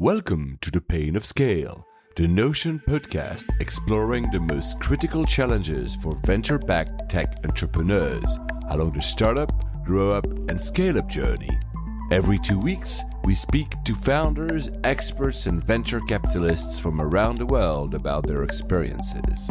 Welcome to The Pain of Scale, the Notion podcast exploring the most critical challenges for venture backed tech entrepreneurs along the startup, grow up, and scale up journey. Every two weeks, we speak to founders, experts, and venture capitalists from around the world about their experiences.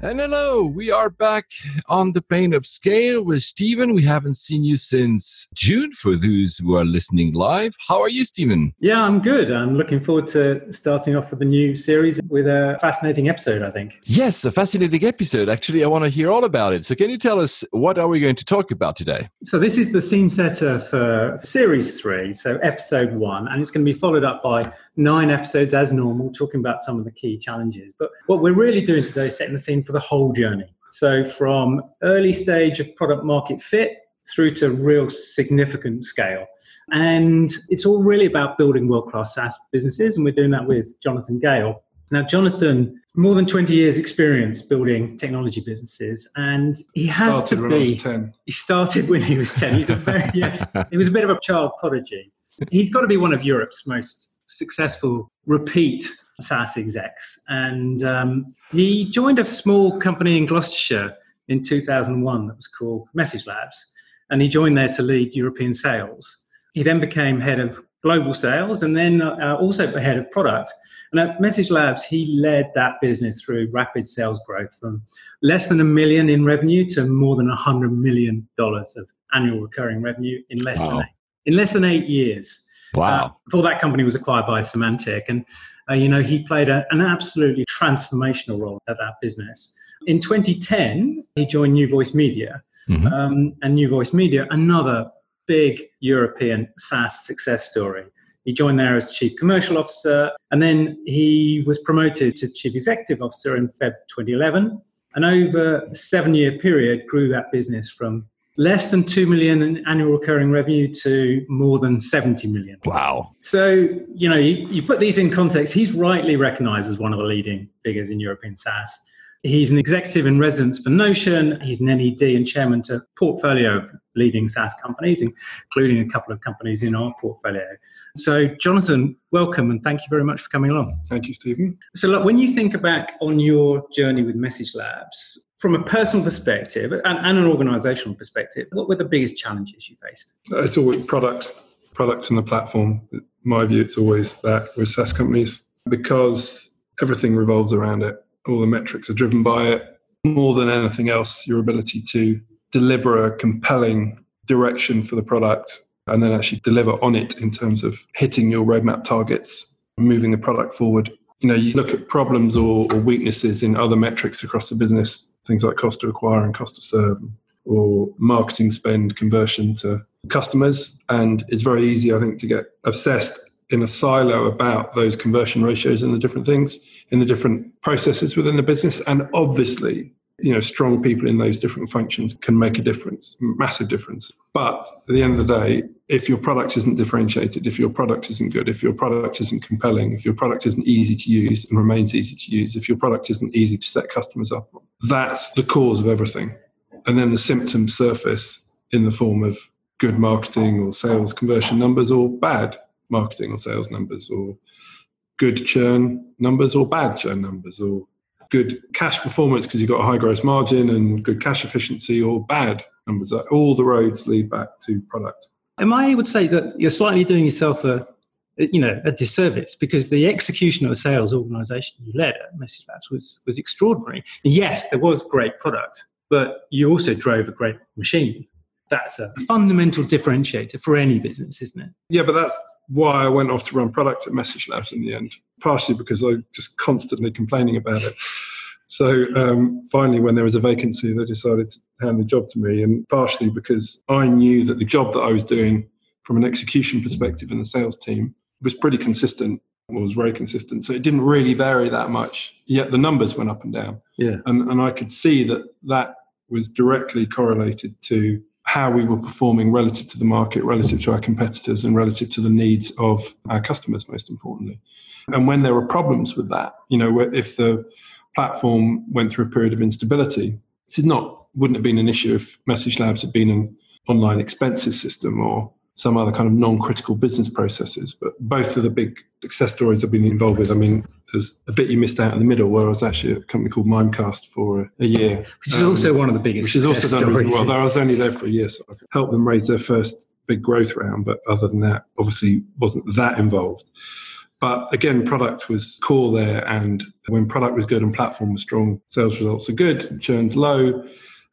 And hello, we are back on the pain of scale with Stephen. We haven't seen you since June for those who are listening live. How are you, Stephen? Yeah, I'm good. I'm looking forward to starting off with a new series with a fascinating episode, I think. Yes, a fascinating episode. Actually, I want to hear all about it. So, can you tell us what are we going to talk about today? So, this is the scene setter for series three, so episode one, and it's going to be followed up by nine episodes as normal, talking about some of the key challenges. But what we're really doing today is setting the scene for the whole journey. So, from early stage of product market fit through to real significant scale. And it's all really about building world class SaaS businesses. And we're doing that with Jonathan Gale. Now, Jonathan, more than 20 years experience building technology businesses, and he has started to be. 10. He started when he was 10. He's a very, yeah, he was a bit of a child prodigy. He's got to be one of Europe's most successful repeat SaaS execs. And um, he joined a small company in Gloucestershire in 2001 that was called Message Labs. And he joined there to lead European sales. He then became head of global sales and then uh, also head of product. And at Message Labs, he led that business through rapid sales growth from less than a million in revenue to more than hundred million dollars of annual recurring revenue in less Wow. than eight, in less than eight years. Wow. Uh, before that company was acquired by Symantec, and uh, you know he played a, an absolutely transformational role at that business. In 2010, he joined New Voice Media, Mhm. um, and New Voice Media, another big European SaaS success story. He joined there as chief commercial officer, and then he was promoted to chief executive officer in Feb 2011. And over a seven-year period, grew that business from less than two million in annual recurring revenue to more than 70 million. Wow. So, you know, you, you put these in context, he's rightly recognized as one of the leading figures in European SaaS. He's an executive in residence for Notion. He's an NED and chairman to portfolio of leading SaaS companies, including a couple of companies in our portfolio. So, Jonathan, welcome and thank you very much for coming along. Thank you, Stephen. So, look, when you think back on your journey with Message Labs, from a personal perspective and, and an organizational perspective, what were the biggest challenges you faced? Uh, It's always product, product and the platform. In my view, it's always that with SaaS companies because everything revolves around it. All the metrics are driven by it. More than anything else, your ability to deliver a compelling direction for the product and then actually deliver on it in terms of hitting your roadmap targets, moving the product forward. You know, you look at problems or, or weaknesses in other metrics across the business, things like cost to acquire and cost to serve, or marketing spend conversion to customers. And it's very easy, I think, to get obsessed in a silo about those conversion ratios and the different things in the different processes within the business. And obviously, you know, strong people in those different functions can make a difference, massive difference. But at the end of the day, if your product isn't differentiated, if your product isn't good, if your product isn't compelling, if your product isn't easy to use and remains easy to use, if your product isn't easy to set customers up on, that's the cause of everything. And then the symptoms surface in the form of good marketing or sales conversion numbers or bad marketing or sales numbers or good churn numbers or bad churn numbers or good cash performance because you've got a high gross margin and good cash efficiency or bad numbers. All the roads lead back to product. Am I would say that you're slightly doing yourself a, you know, a disservice because the execution of the sales organization you led at Message Labs was was extraordinary. Yes, there was great product, but you also drove a great machine. That's a fundamental differentiator for any business, isn't it? Yeah, but that's why I went off to run product at Message Labs in the end, partially because I was just constantly complaining about it. So um, finally, when there was a vacancy, they decided to hand the job to me, and partially because I knew that the job that I was doing from an execution perspective in the sales team was pretty consistent, or was very consistent. So it didn't really vary that much, yet the numbers went up and down. Yeah. And, and I could see that that was directly correlated to how we were performing relative to the market, relative to our competitors, and relative to the needs of our customers, most importantly. And when there were problems with that, you know, if the platform went through a period of instability, this is not wouldn't have been an issue if Message Labs had been an online expenses system or some other kind of non-critical business processes. But both of the big success stories I've been involved with, I mean, there's a bit you missed out in the middle where I was actually at a company called Mimecast for a year. Which is um, also one of the biggest Which is also done really well. I was only there for a year, so I helped them raise their first big growth round. But other than that, obviously wasn't that involved. But again, product was core there. And when product was good and platform was strong, sales results are good, churn's low.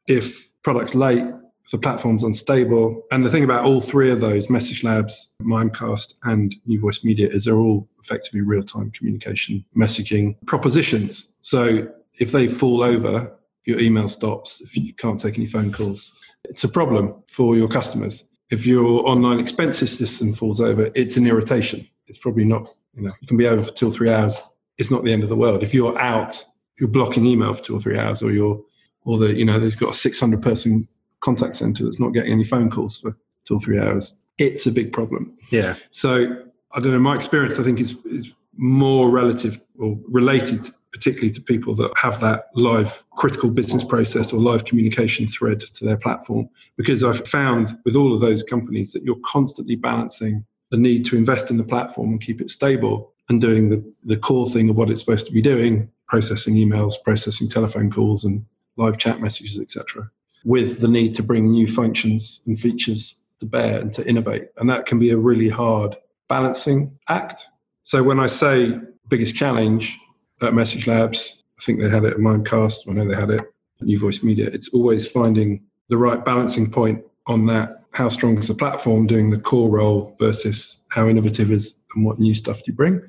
If product's late, the platform's unstable. And the thing about all three of those, Message Labs, Mimecast, and New Voice Media, is they're all effectively real time communication messaging propositions. So if they fall over, your email stops, if you can't take any phone calls, it's a problem for your customers. If your online expenses system falls over, it's an irritation. It's probably not, you know, you can be over for two or three hours. It's not the end of the world. If you're out, if you're blocking email for two or three hours, or you're, or the, you know, they've got a 600 person contact center that's not getting any phone calls for two or three hours, it's a big problem. Yeah. So I don't know. My experience, I think, is is more relative or related, particularly to people that have that live critical business process or live communication thread to their platform. Because I've found with all of those companies that you're constantly balancing the need to invest in the platform and keep it stable and doing the, the core thing of what it's supposed to be doing processing emails processing telephone calls and live chat messages etc with the need to bring new functions and features to bear and to innovate. And that can be a really hard balancing act. So when I say biggest challenge at Message Labs, I think they had it at Mimecast, I know they had it at New Voice Media, it's always finding the right balancing point on that. How strong is the platform doing the core role versus how innovative is and what new stuff do you bring?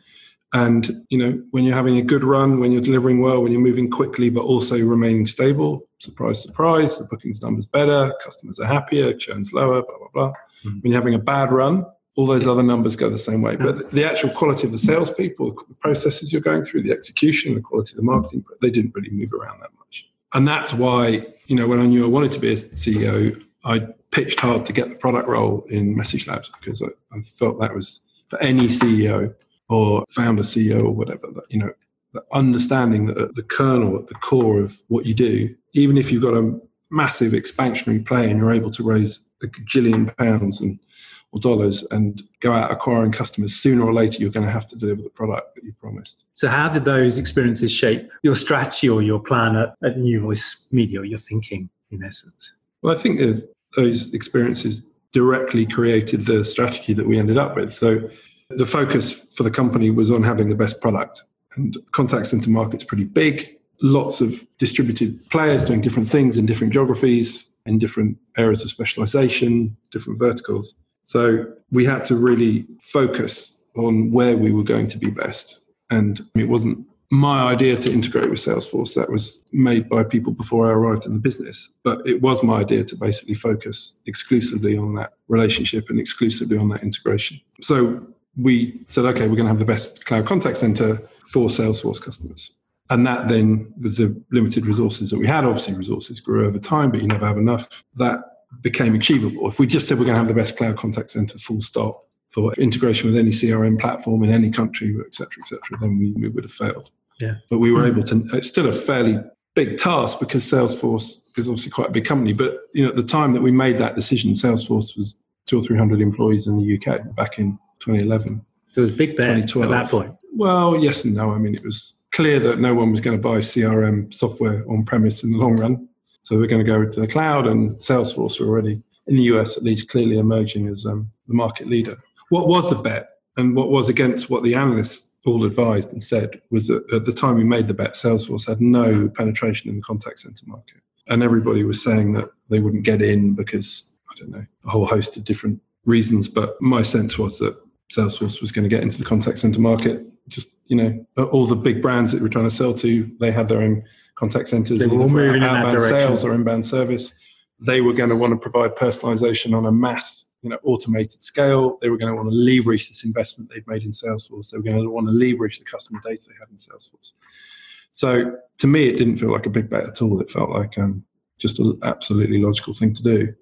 And you know, when you're having a good run, when you're delivering well, when you're moving quickly, but also remaining stable, surprise, surprise, the bookings numbers better, customers are happier, churn's lower, blah blah blah. Mm-hmm. When you're having a bad run, all those other numbers go the same way. But the actual quality of the salespeople, the processes you're going through, the execution, the quality of the marketing, they didn't really move around that much. And that's why, you know, when I knew I wanted to be a CEO, I pitched hard to get the product role in Message Labs because I, I felt that was for any CEO or founder CEO or whatever, that, you know, the understanding that at the kernel, at the core of what you do, even if you've got a massive expansionary play and you're able to raise a gajillion pounds and or dollars and go out acquiring customers, sooner or later you're going to have to deliver the product that you promised. So, how did those experiences shape your strategy or your plan at, at New Voice Media, or your thinking in essence? Well, I think that those experiences directly created the strategy that we ended up with. So, the focus for the company was on having the best product. And contact center market's pretty big. Lots of distributed players doing different things in different geographies, in different areas of specialization, different verticals. So we had to really focus on where we were going to be best. And it wasn't my idea to integrate with Salesforce. That was made by people before I arrived in the business. But it was my idea to basically focus exclusively on that relationship and exclusively on that integration. So we said, okay, we're going to have the best cloud contact center for Salesforce customers. And that then, with the limited resources that we had, obviously resources grew over time, but you never have enough. That became achievable. If we just said we're going to have the best cloud contact center, full stop, for integration with any CRM platform in any country, et cetera, et cetera, then we, we would have failed. Yeah. But we were able to, it's still a fairly big task because Salesforce is obviously quite a big company. But, you know, at the time that we made that decision, Salesforce was two or 300 employees in the UK back in 2011. So it was big bet at that point. Well, yes and no. I mean, it was clear that no one was going to buy CRM software on premise in the long run. So we're going to go to the cloud, and Salesforce were already in the US at least clearly emerging as um, the market leader. What was a bet, and what was against what the analysts all advised and said, was that at the time we made the bet, Salesforce had no penetration in the contact center market, and everybody was saying that they wouldn't get in because I don't know a whole host of different reasons. But my sense was that Salesforce was going to get into the contact center market. Just you know, all the big brands that we're trying to sell to, they had their own contact centers. They were all moving in that direction. Sales or inbound service. They were going to want to provide personalization on a mass, you know, automated scale. They were going to want to leverage this investment they've made in Salesforce. They were going to want to leverage the customer data they had in Salesforce. So to me, it didn't feel like a big bet at all. It felt like um, just an absolutely logical thing to do.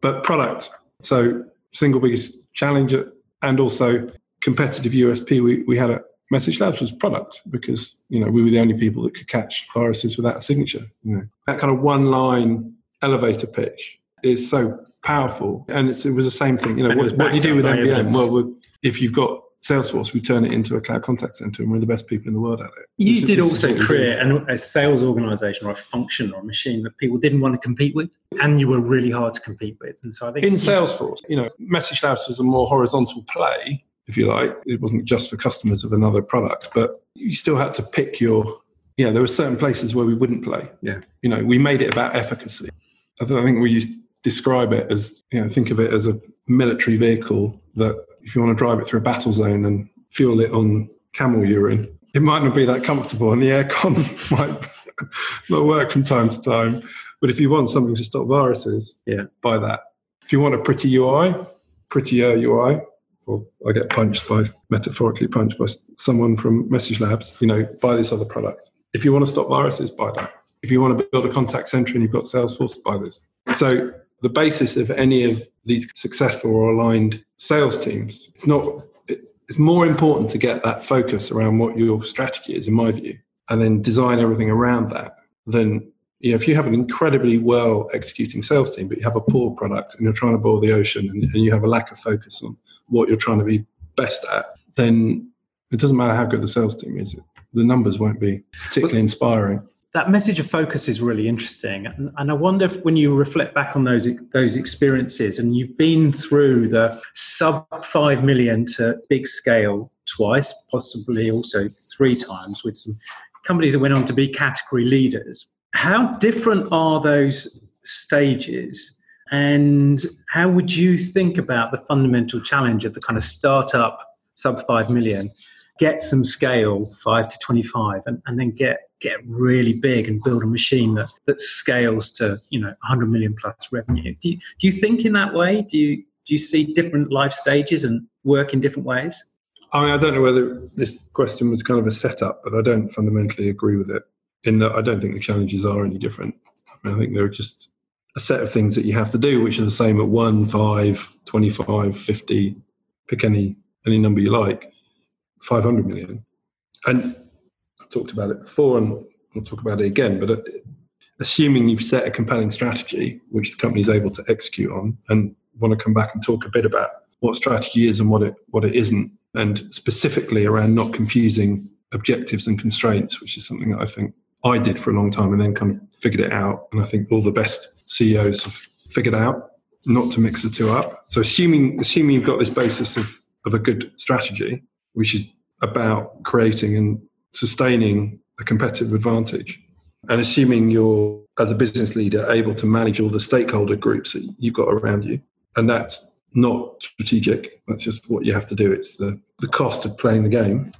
But product. So single biggest challenge and also competitive USP we, we had at Message Labs was product because you know we were the only people that could catch viruses without a signature. You know that kind of one line elevator pitch is so powerful. And it's it was the same thing. You know, what, what do you do with NVM? Well, if you've got Salesforce, we turn it into a cloud contact center, and we're the best people in the world at it. You This did is also what we do. create an, a sales organization or a function or a machine that people didn't want to compete with, and you were really hard to compete with. And so I think in Salesforce, you know, Message Labs was a more horizontal play, if you like. It wasn't just for customers of another product, but you still had to pick your. Yeah, there were certain places where we wouldn't play. Yeah. you know, we made it about efficacy. I I think we used to describe it as, you know, think of it as a military vehicle that if you want to drive it through a battle zone and fuel it on camel urine, it might not be that comfortable, and the aircon might not work from time to time. But if you want something to stop viruses, Yeah. buy that. If you want a pretty UI, prettier UI, or I get punched by, metaphorically punched by someone from Message Labs, you know, buy this other product. If you want to stop viruses, buy that. If you want to build a contact center and you've got Salesforce, buy this. So the basis of any of these successful or aligned sales teams, it's not, it's more important to get that focus around what your strategy is, in my view, and then design everything around that than you know, if you have an incredibly well executing sales team, but you have a poor product and you're trying to boil the ocean and, and you have a lack of focus on what you're trying to be best at, then it doesn't matter how good the sales team is. The numbers won't be particularly inspiring. That message of focus is really interesting, and, and I wonder if when you reflect back on those those experiences, and you've been through the sub five million to big scale twice, possibly also three times with some companies that went on to be category leaders. How different are those stages? And how would you think about the fundamental challenge of the kind of startup sub 5 million, get some scale 5 to 25, and, and then get, get really big and build a machine that, that scales to you know 100 million plus revenue? Do you, do you think in that way? Do you, do you see different life stages and work in different ways? I mean, I don't know whether this question was kind of a setup, but I don't fundamentally agree with it in that I don't think the challenges are any different. I, mean, I think they're just a set of things that you have to do, which are the same at 1, 5, 25, 50, pick any, any number you like, 500 million. And I talked about it before and I'll talk about it again, but uh, assuming you've set a compelling strategy, which the company is able to execute on, and want to come back and talk a bit about what strategy is and what it what it isn't, and specifically around not confusing objectives and constraints, which is something that I think I did for a long time and then kind of figured it out. And I think all the best CEOs have figured out not to mix the two up. So assuming assuming you've got this basis of, of a good strategy, which is about creating and sustaining a competitive advantage, and assuming you're as a business leader able to manage all the stakeholder groups that you've got around you, and that's not strategic. That's just what you have to do. It's the, the cost of playing the game.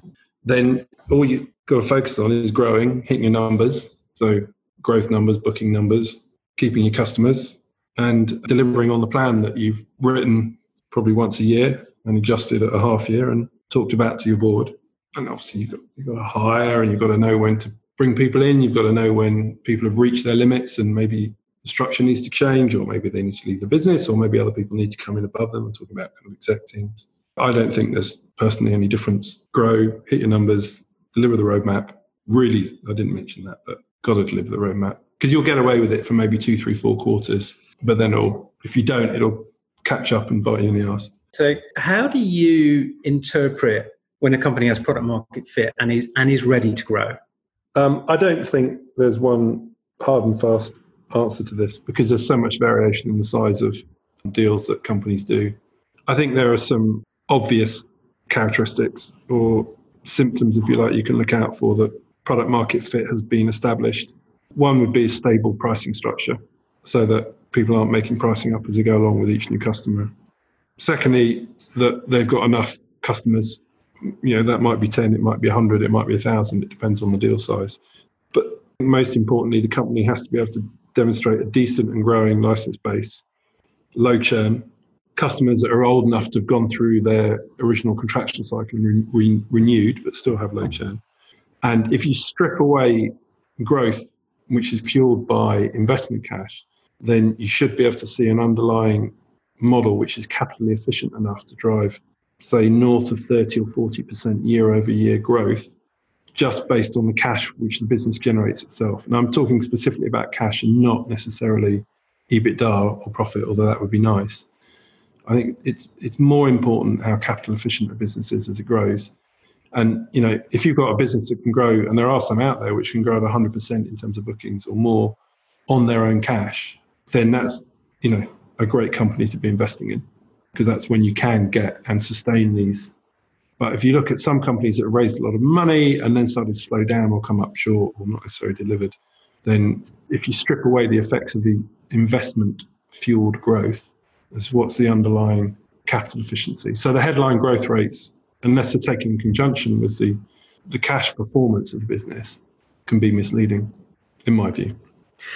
Then all you've got to focus on is growing, hitting your numbers. So growth numbers, booking numbers, keeping your customers, and delivering on the plan that you've written probably once a year and adjusted at a half year and talked about to your board. And obviously you've got, you've got to hire and you've got to know when to bring people in. You've got to know when people have reached their limits and maybe the structure needs to change, or maybe they need to leave the business, or maybe other people need to come in above them. I'm talking about kind of exec teams. I don't think there's personally any difference. Grow, hit your numbers, deliver the roadmap. Really, I didn't mention that, but got to deliver the roadmap because you'll get away with it for maybe two, three, four quarters, but then it'll, if you don't, it'll catch up and bite you in the ass. So, how do you interpret when a company has product market fit and is and is ready to grow? Um, I don't think there's one hard and fast answer to this because there's so much variation in the size of deals that companies do. I think there are some obvious characteristics or symptoms, if you like, you can look out for that product market fit has been established. One would be a stable pricing structure so that people aren't making pricing up as they go along with each new customer. Secondly, that they've got enough customers. You know, that might be 10, it might be 100, it might be 1,000, it depends on the deal size. But most importantly, the company has to be able to demonstrate a decent and growing license base, low churn, customers that are old enough to have gone through their original contractual cycle and re- re- renewed, but still have low churn. And if you strip away growth, which is fueled by investment cash, then you should be able to see an underlying model which is capitally efficient enough to drive, say, north of 30 or 40% year over year growth just based on the cash which the business generates itself. And I'm talking specifically about cash and not necessarily EBITDA or profit, although that would be nice. I think it's it's more important how capital efficient a business is as it grows. And you know, if you've got a business that can grow, and there are some out there which can grow at 100% in terms of bookings or more on their own cash, then that's you know a great company to be investing in because that's when you can get and sustain these. But if you look at some companies that have raised a lot of money and then started to slow down or come up short or not necessarily delivered, then if you strip away the effects of the investment fueled growth, is what's the underlying capital efficiency. So the headline growth rates, unless they're taken in conjunction with the, the cash performance of the business, can be misleading, in my view.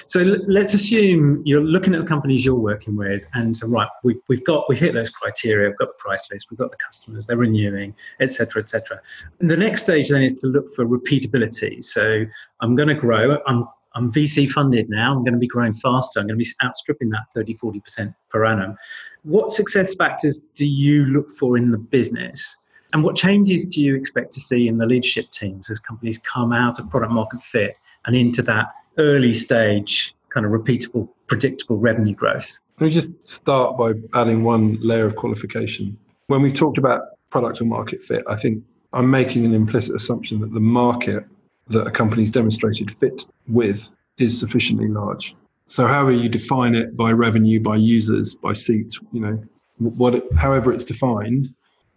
So let's assume you're looking at the companies you're working with, and so, right, we, we've got we've hit those criteria. We've got the price list, we've got the customers, they're renewing, etc., etc. The next stage then is to look for repeatability. So I'm going to grow. I'm I'm VC funded now. I'm going to be growing faster. I'm going to be outstripping that 30, 40% per annum. What success factors do you look for in the business? And what changes do you expect to see in the leadership teams as companies come out of product market fit and into that early stage, kind of repeatable, predictable revenue growth? Let me just start by adding one layer of qualification. When we've talked about product or market fit, I think I'm making an implicit assumption that the market that a company's demonstrated fit with is sufficiently large. So however you define it by revenue, by users, by seats, you know, what however it's defined,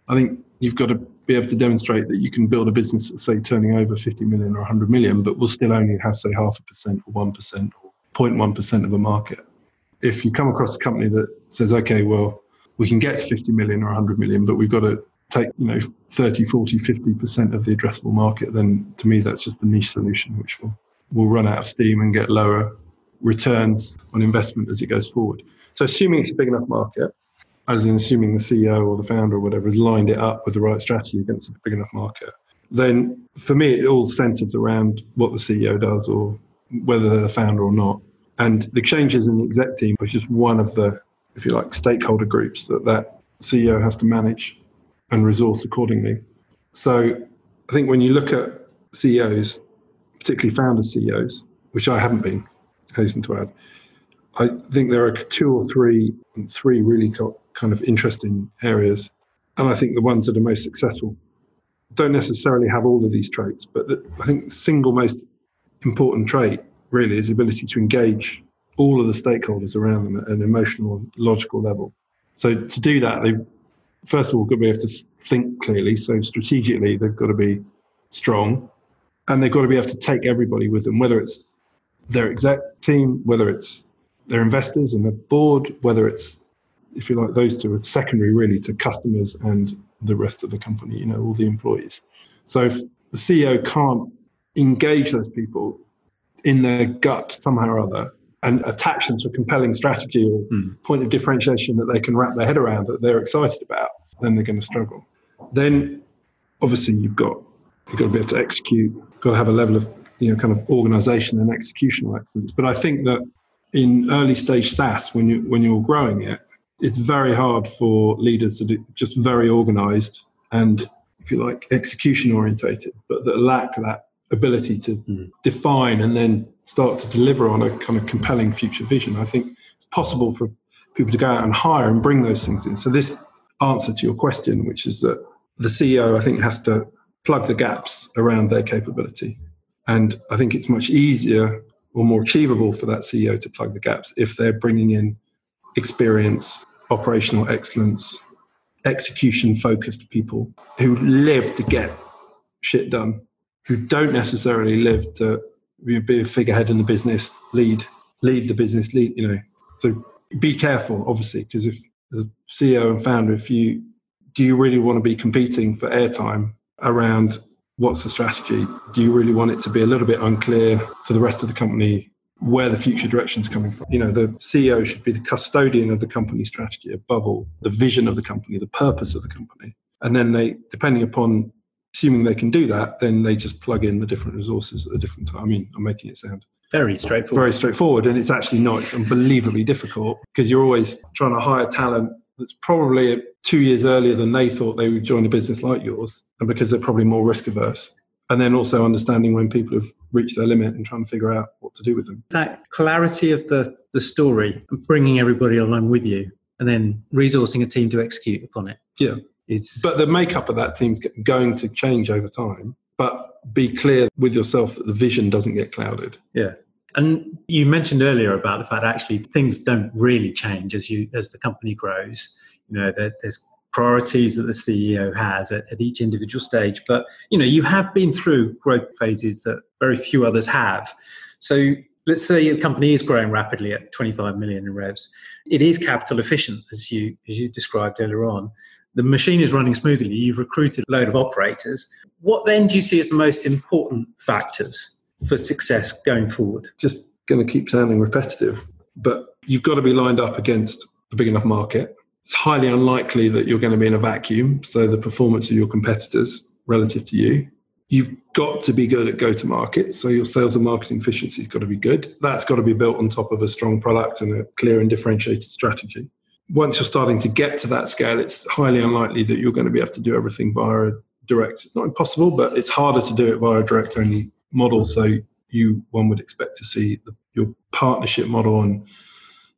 I think you've got to be able to demonstrate that you can build a business say turning over 50 million or 100 million, but will still only have say half a percent or one percent or 0.1 percent of a market. If you come across a company that says, okay, well, we can get to 50 million or 100 million, but we've got to take you know 30 40 50% of the addressable market then to me that's just a niche solution which will will run out of steam and get lower returns on investment as it goes forward so assuming it's a big enough market as in assuming the ceo or the founder or whatever has lined it up with the right strategy against a big enough market then for me it all centers around what the ceo does or whether they're the founder or not and the changes in the exec team are just one of the if you like stakeholder groups that that ceo has to manage and resource accordingly. So I think when you look at CEOs, particularly founder CEOs, which I haven't been, hasten to add, I think there are two or three, three really kind of interesting areas. And I think the ones that are most successful don't necessarily have all of these traits, but the, I think the single most important trait really is the ability to engage all of the stakeholders around them at an emotional, and logical level. So to do that, they first of all, got to be able to think clearly. So strategically, they've got to be strong, and they've got to be able to take everybody with them, whether it's their exec team, whether it's their investors and their board, whether it's if you like, those two are secondary really to customers and the rest of the company, you know, all the employees. So if the CEO can't engage those people in their gut somehow or other, and attach them to a compelling strategy or mm. point of differentiation that they can wrap their head around that they're excited about, then they're going to struggle. Then, obviously, you've got you've got to be able to execute. You've got to have a level of you know kind of organisation and executional excellence. But I think that in early stage SaaS, when you when you're growing it, it's very hard for leaders that are just very organised and, if you like, execution orientated, but that lack that ability to mm. define and then start to deliver on a kind of compelling future vision. I think it's possible for people to go out and hire and bring those things in. So this answer to your question, which is that the CEO, I think, has to plug the gaps around their capability. And I think it's much easier or more achievable for that CEO to plug the gaps if they're bringing in experience, operational excellence, execution focused people who live to get shit done who don't necessarily live to be a figurehead in the business, lead lead the business, lead you know. So be careful, obviously, because if the CEO and founder, if you do you really want to be competing for airtime around what's the strategy? Do you really want it to be a little bit unclear to the rest of the company where the future direction is coming from? You know, the CEO should be the custodian of the company strategy above all, the vision of the company, the purpose of the company. And then they, depending upon assuming they can do that, then they just plug in the different resources at a different time. I mean, I'm making it sound very straightforward. Very straightforward, and it's actually not. It's unbelievably difficult because you're always trying to hire talent that's probably two years earlier than they thought they would join a business like yours, and because they're probably more risk averse. And then also understanding when people have reached their limit and trying to figure out what to do with them. That clarity of the, the story and bringing everybody along with you and then resourcing a team to execute upon it. Yeah. It's, But the makeup of that team's going to change over time. But be clear with yourself that the vision doesn't get clouded. yeah. And you mentioned earlier about the fact actually things don't really change as you as the company grows. You know, there, there's priorities that the CEO has at, at each individual stage. But you know, you have been through growth phases that very few others have. So let's say a company is growing rapidly at 25 million in revs. It is capital efficient, as you as you described earlier on. The machine is running smoothly. You've recruited a load of operators. What then do you see as the most important factors for success going forward? Just going to keep sounding repetitive, but you've got to be lined up against a big enough market. It's highly unlikely that you're going to be in a vacuum. So the performance of your competitors relative to you. You've got to be good at go to market. So your sales and marketing efficiency has got to be good. That's got to be built on top of a strong product and a clear and differentiated strategy. Once you're starting to get to that scale, it's highly unlikely that you're going to be able to do everything via direct. It's not impossible, but it's harder to do it via a direct only model. So you one would expect to see the, your partnership model and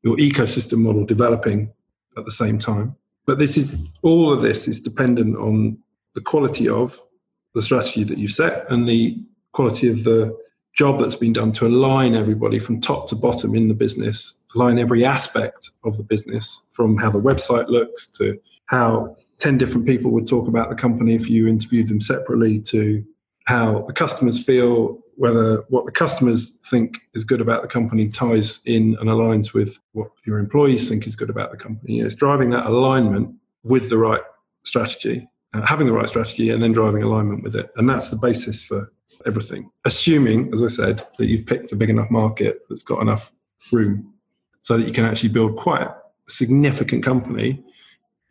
your ecosystem model developing at the same time. But this is all of this is dependent on the quality of the strategy that you've set and the quality of the job that's been done to align everybody from top to bottom in the business, align every aspect of the business from how the website looks to how 10 different people would talk about the company if you interviewed them separately to how the customers feel whether what the customers think is good about the company ties in and aligns with what your employees think is good about the company. It's driving that alignment with the right strategy, uh, having the right strategy, and then driving alignment with it. And that's the basis for everything. Assuming, as I said, that you've picked a big enough market that's got enough room so that you can actually build quite a significant company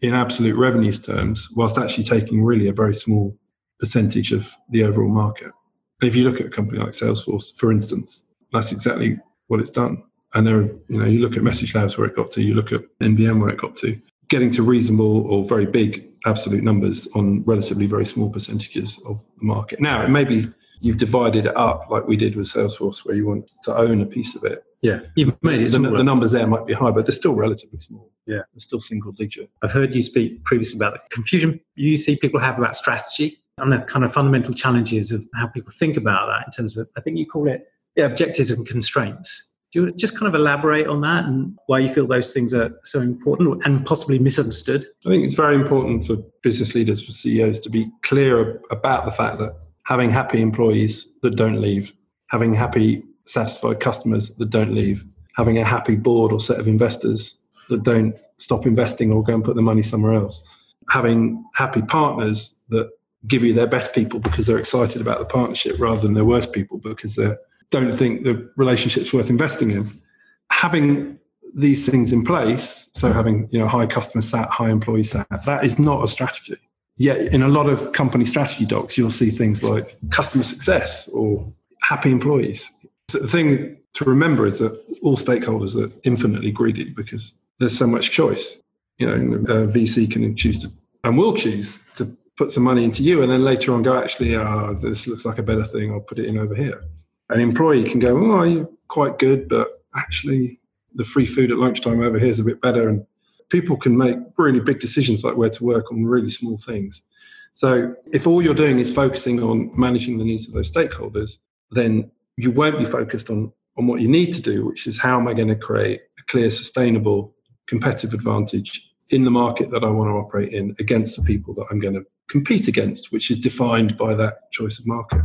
in absolute revenues terms, whilst actually taking really a very small percentage of the overall market. And if you look at a company like Salesforce, for instance, that's exactly what it's done. And there, are, you know, you look at Message Labs where it got to, you look at NVM where it got to, getting to reasonable or very big absolute numbers on relatively very small percentages of the market. Now, it may be you've divided it up like we did with Salesforce, where you want to own a piece of it. Yeah, you've made it. The, the numbers there might be high, but they're still relatively small. Yeah. they're still single digit. I've heard you speak previously about the confusion you see people have about strategy and the kind of fundamental challenges of how people think about that in terms of, I think you call it yeah, objectives and constraints. Do you just kind of elaborate on that and why you feel those things are so important and possibly misunderstood? I think it's very important for business leaders, for CEOs, to be clear about the fact that having happy employees that don't leave, having happy, satisfied customers that don't leave, having a happy board or set of investors that don't stop investing or go and put the money somewhere else, having happy partners that give you their best people because they're excited about the partnership rather than their worst people because they don't think the relationship's worth investing in. Having these things in place, so having you know high customer sat, high employee sat, that is not a strategy. Yet in a lot of company strategy docs, you'll see things like customer success or happy employees. So the thing to remember is that all stakeholders are infinitely greedy because there's so much choice. You know, a VC can choose to and will choose to put some money into you and then later on go, actually, uh, this looks like a better thing, I'll put it in over here. An employee can go, oh, you're quite good, but actually the free food at lunchtime over here is a bit better. And people can make really big decisions like where to work on really small things. So if all you're doing is focusing on managing the needs of those stakeholders, then you won't be focused on, on what you need to do, which is how am I going to create a clear, sustainable, competitive advantage in the market that I want to operate in against the people that I'm going to compete against, which is defined by that choice of market.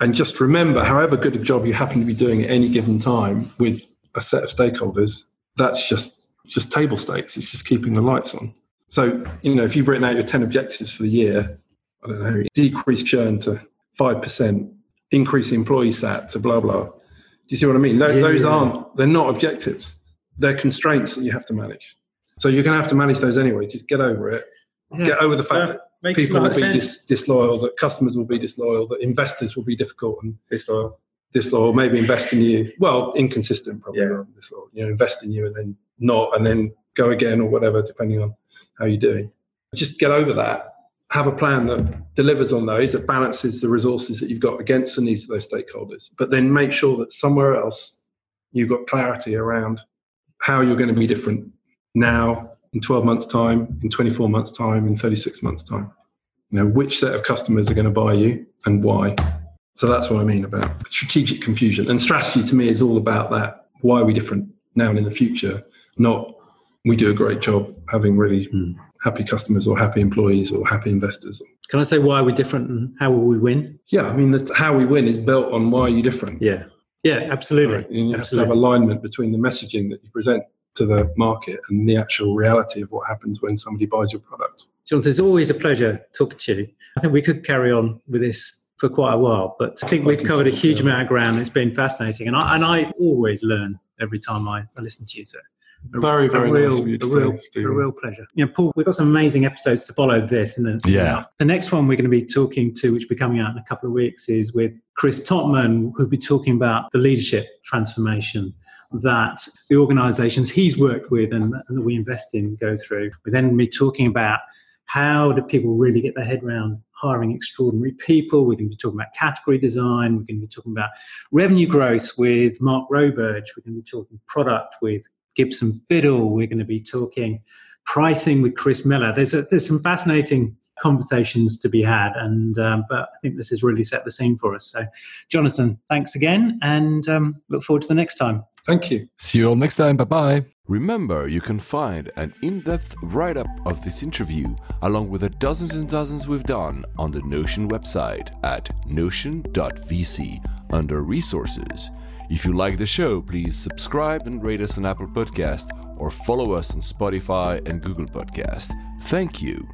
And just remember, however good a job you happen to be doing at any given time with a set of stakeholders, that's just just table stakes. It's just keeping the lights on. So, you know, if you've written out your 10 objectives for the year, I don't know, decrease churn to 5%, increase employee sat to blah, blah. Do you see what I mean? Those, Yeah, those yeah. aren't, they're not objectives. They're constraints that you have to manage. So you're going to have to manage those anyway. Just get over it. Get over the fact Yeah, that makes people will be dis- disloyal, that customers will be disloyal, that investors will be difficult and disloyal. Disloyal, maybe invest in you. Well, inconsistent, probably. Yeah. Disloyal. You know, invest in you and then not, and then go again or whatever, depending on how you're doing. Just get over that have a plan that delivers on those, that balances the resources that you've got against the needs of those stakeholders, but then make sure that somewhere else you've got clarity around how you're going to be different now, in 12 months' time, in 24 months' time, in 36 months' time. You know, which set of customers are going to buy you and why. So that's what I mean about strategic confusion. And strategy to me is all about that. Why are we different now and in the future? Not we do a great job having really mm. happy customers or happy employees or happy investors. Can I say why are we're different and how will we win? Yeah, I mean, the, how we win is built on why are you different. Yeah, yeah, absolutely. Right. You have to have alignment between the messaging that you present to the market and the actual reality of what happens when somebody buys your product. Jonathan, it's always a pleasure talking to you. I think we could carry on with this for quite a while, but I think we've covered a huge amount of ground. It's been fascinating, and I, and I always learn every time I, I listen to you. So a, very, very a real, nice of you to a real, say, a real pleasure. You know, Paul, we've got some amazing episodes to follow this, and then yeah, the next one we're going to be talking to, which will be coming out in a couple of weeks, is with Chris Tottman, who'll be talking about the leadership transformation that the organisations he's worked with and, and that we invest in go through. We then be talking about how do people really get their head around hiring extraordinary people. We're going to be talking about category design. We're going to be talking about revenue growth with Mark Roberge. We're going to be talking product with Gibson Biddle. We're going to be talking pricing with Chris Miller. There's a, there's some fascinating conversations to be had, and um, but I think this has really set the scene for us. So, Jonathan, thanks again, and um, look forward to the next time. Thank you. See you all next time. Bye bye. Remember, you can find an in depth write up of this interview, along with the dozens and dozens we've done, on the Notion website at notion.vc under Resources. If you like the show, please subscribe and rate us on Apple Podcast or follow us on Spotify and Google Podcast. Thank you.